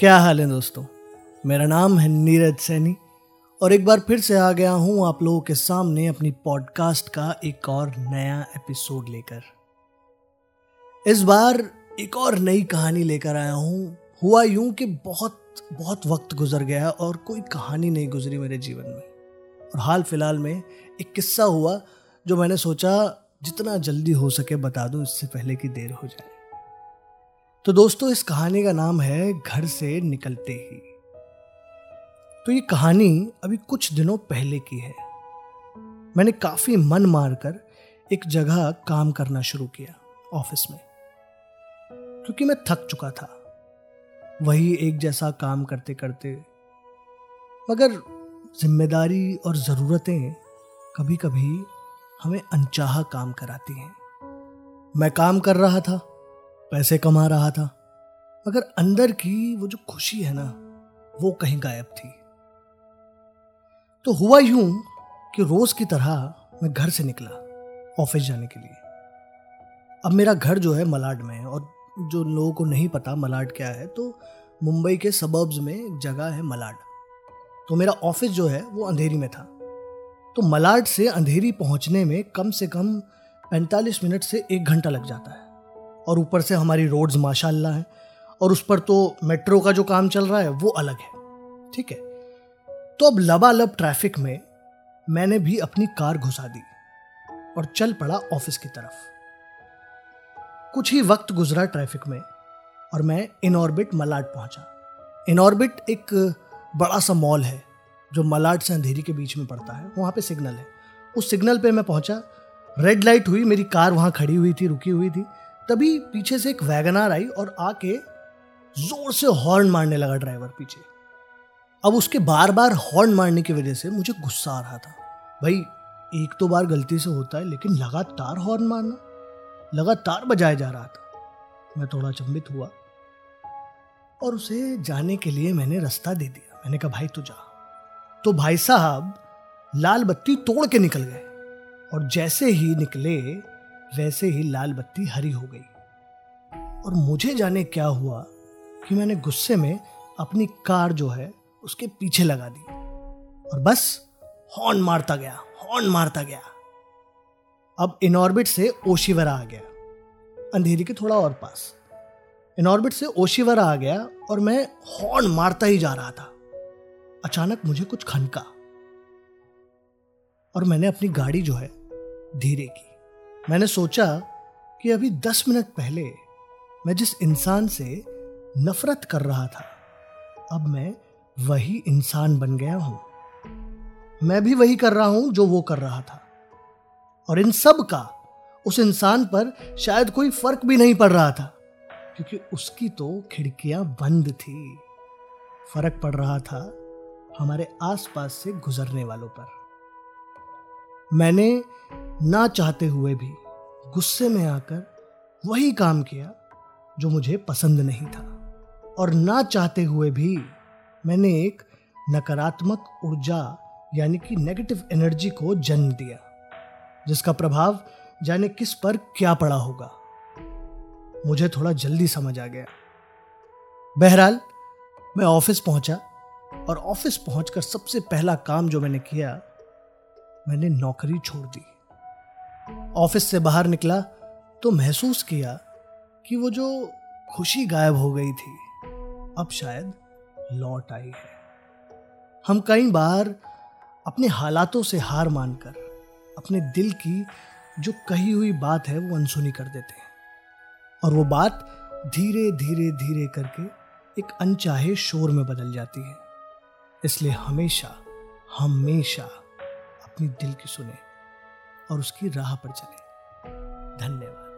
क्या हाल है दोस्तों? मेरा नाम है नीरज सैनी और एक बार फिर से आ गया हूँ आप लोगों के सामने अपनी पॉडकास्ट का एक और नया एपिसोड लेकर। इस बार एक और नई कहानी लेकर आया हूँ। हुआ यूँ कि बहुत बहुत वक्त गुजर गया और कोई कहानी नहीं गुजरी मेरे जीवन में। और हाल फ़िलहाल में एक किस्सा हुआ जो मैंने सोचा जितना जल्दी हो सके बता दूँ, इससे पहले कि देर हो जाए। तो दोस्तों, इस कहानी का नाम है घर से निकलते ही। तो ये कहानी अभी कुछ दिनों पहले की है। मैंने काफ़ी मन मारकर एक जगह काम करना शुरू किया ऑफ़िस में। क्योंकि मैं थक चुका था। वही एक जैसा काम करते करते मगर ज़िम्मेदारी और ज़रूरतें कभी कभी हमें अनचाहा काम कराती हैं। मैं काम कर रहा था। पैसे कमा रहा था, मगर अंदर की वो जो खुशी है ना, वो कहीं गायब थी। तो हुआ यूँ कि रोज की तरह मैं घर से निकला, ऑफ़िस जाने के लिए। अब मेरा घर जो है मलाड में है और जो लोगों को नहीं पता मलाड क्या है तो मुंबई के सबर्ब्स में एक जगह है मलाड। तो मेरा ऑफ़िस जो है वो अंधेरी में था। तो मलाड से अंधेरी पहुँचने में कम से कम 45 मिनट से एक घंटा लग जाता है। और ऊपर से हमारी रोड्स माशाल्लाह हैं। और उस पर तो मेट्रो का जो काम चल रहा है, वो अलग है। ठीक है? तो अब लबालब ट्रैफ़िक में मैंने भी अपनी कार घुसा दी और चल पड़ा ऑफ़िस की तरफ़। कुछ ही वक्त गुजरा ट्रैफ़िक में और मैं इनऑर्बिट मलाड पहुँचा। इनऑर्बिट एक बड़ा सा मॉल है, जो मलाड से अंधेरी के बीच में पड़ता है। वहाँ पे सिग्नल है। उस सिग्नल पे मैं पहुँचा। रेड लाइट हुई, मेरी कार वहाँ खड़ी हुई थी, रुकी हुई थी। तभी पीछे से एक वैगनार आई और आके ज़ोर से हॉर्न मारने लगा ड्राइवर पीछे। अब उसके बार बार हॉर्न मारने की वजह से मुझे गुस्सा आ रहा था। भाई, एक तो बार गलती से होता है, लेकिन लगातार हॉर्न मारना, लगातार बजाया जा रहा था। मैं थोड़ा चंबित हुआ और उसे जाने के लिए मैंने रास्ता दे दिया। मैंने कहा, भाई, तू जा। तो भाई साहब, लाल बत्ती तोड़ के निकल गए और जैसे ही निकले वैसे ही लाल बत्ती हरी हो गई। और मुझे जाने क्या हुआ कि मैंने गुस्से में अपनी कार जो है उसके पीछे लगा दी। और बस हॉर्न मारता गया, हॉर्न मारता गया। अब इनऑर्बिट से ओशिवरा आ गया, अंधेरी के थोड़ा और पास। इनऑर्बिट से ओशिवरा आ गया और मैं हॉर्न मारता ही जा रहा था। अचानक मुझे कुछ खनका और मैंने अपनी गाड़ी जो है धीरे की। मैंने सोचा कि अभी दस मिनट पहले मैं जिस इंसान से नफरत कर रहा था, अब मैं वही इंसान बन गया हूँ। मैं भी वही कर रहा हूँ जो वो कर रहा था। और इन सब का, उस इंसान पर शायद कोई फ़र्क भी नहीं पड़ रहा था, क्योंकि उसकी तो खिड़कियाँ बंद थी। फ़र्क पड़ रहा था हमारे आसपास से गुजरने वालों पर। मैंने ना चाहते हुए भी गुस्से में आकर वही काम किया जो मुझे पसंद नहीं था। और ना चाहते हुए भी मैंने एक नकारात्मक ऊर्जा यानी कि नेगेटिव एनर्जी को जन्म दिया, जिसका प्रभाव जाने किस पर क्या पड़ा होगा। मुझे थोड़ा जल्दी समझ आ गया। बहरहाल, मैं ऑफ़िस पहुँचा और ऑफ़िस पहुंचकर सबसे पहला काम जो मैंने किया मैंने नौकरी छोड़ दी। ऑफ़िस से बाहर निकला तो महसूस किया कि वो जो खुशी गायब हो गई थी, अब शायद लौट आई है। हम कई बार अपने हालातों से हार मानकर, अपने दिल की जो कही हुई बात है वो अनसुनी कर देते हैं। और वो बात धीरे धीरे धीरे करके एक अनचाहे शोर में बदल जाती है। इसलिए हमेशा हमेशा अपनी दिल की सुने और उसकी राह पर चले। धन्यवाद।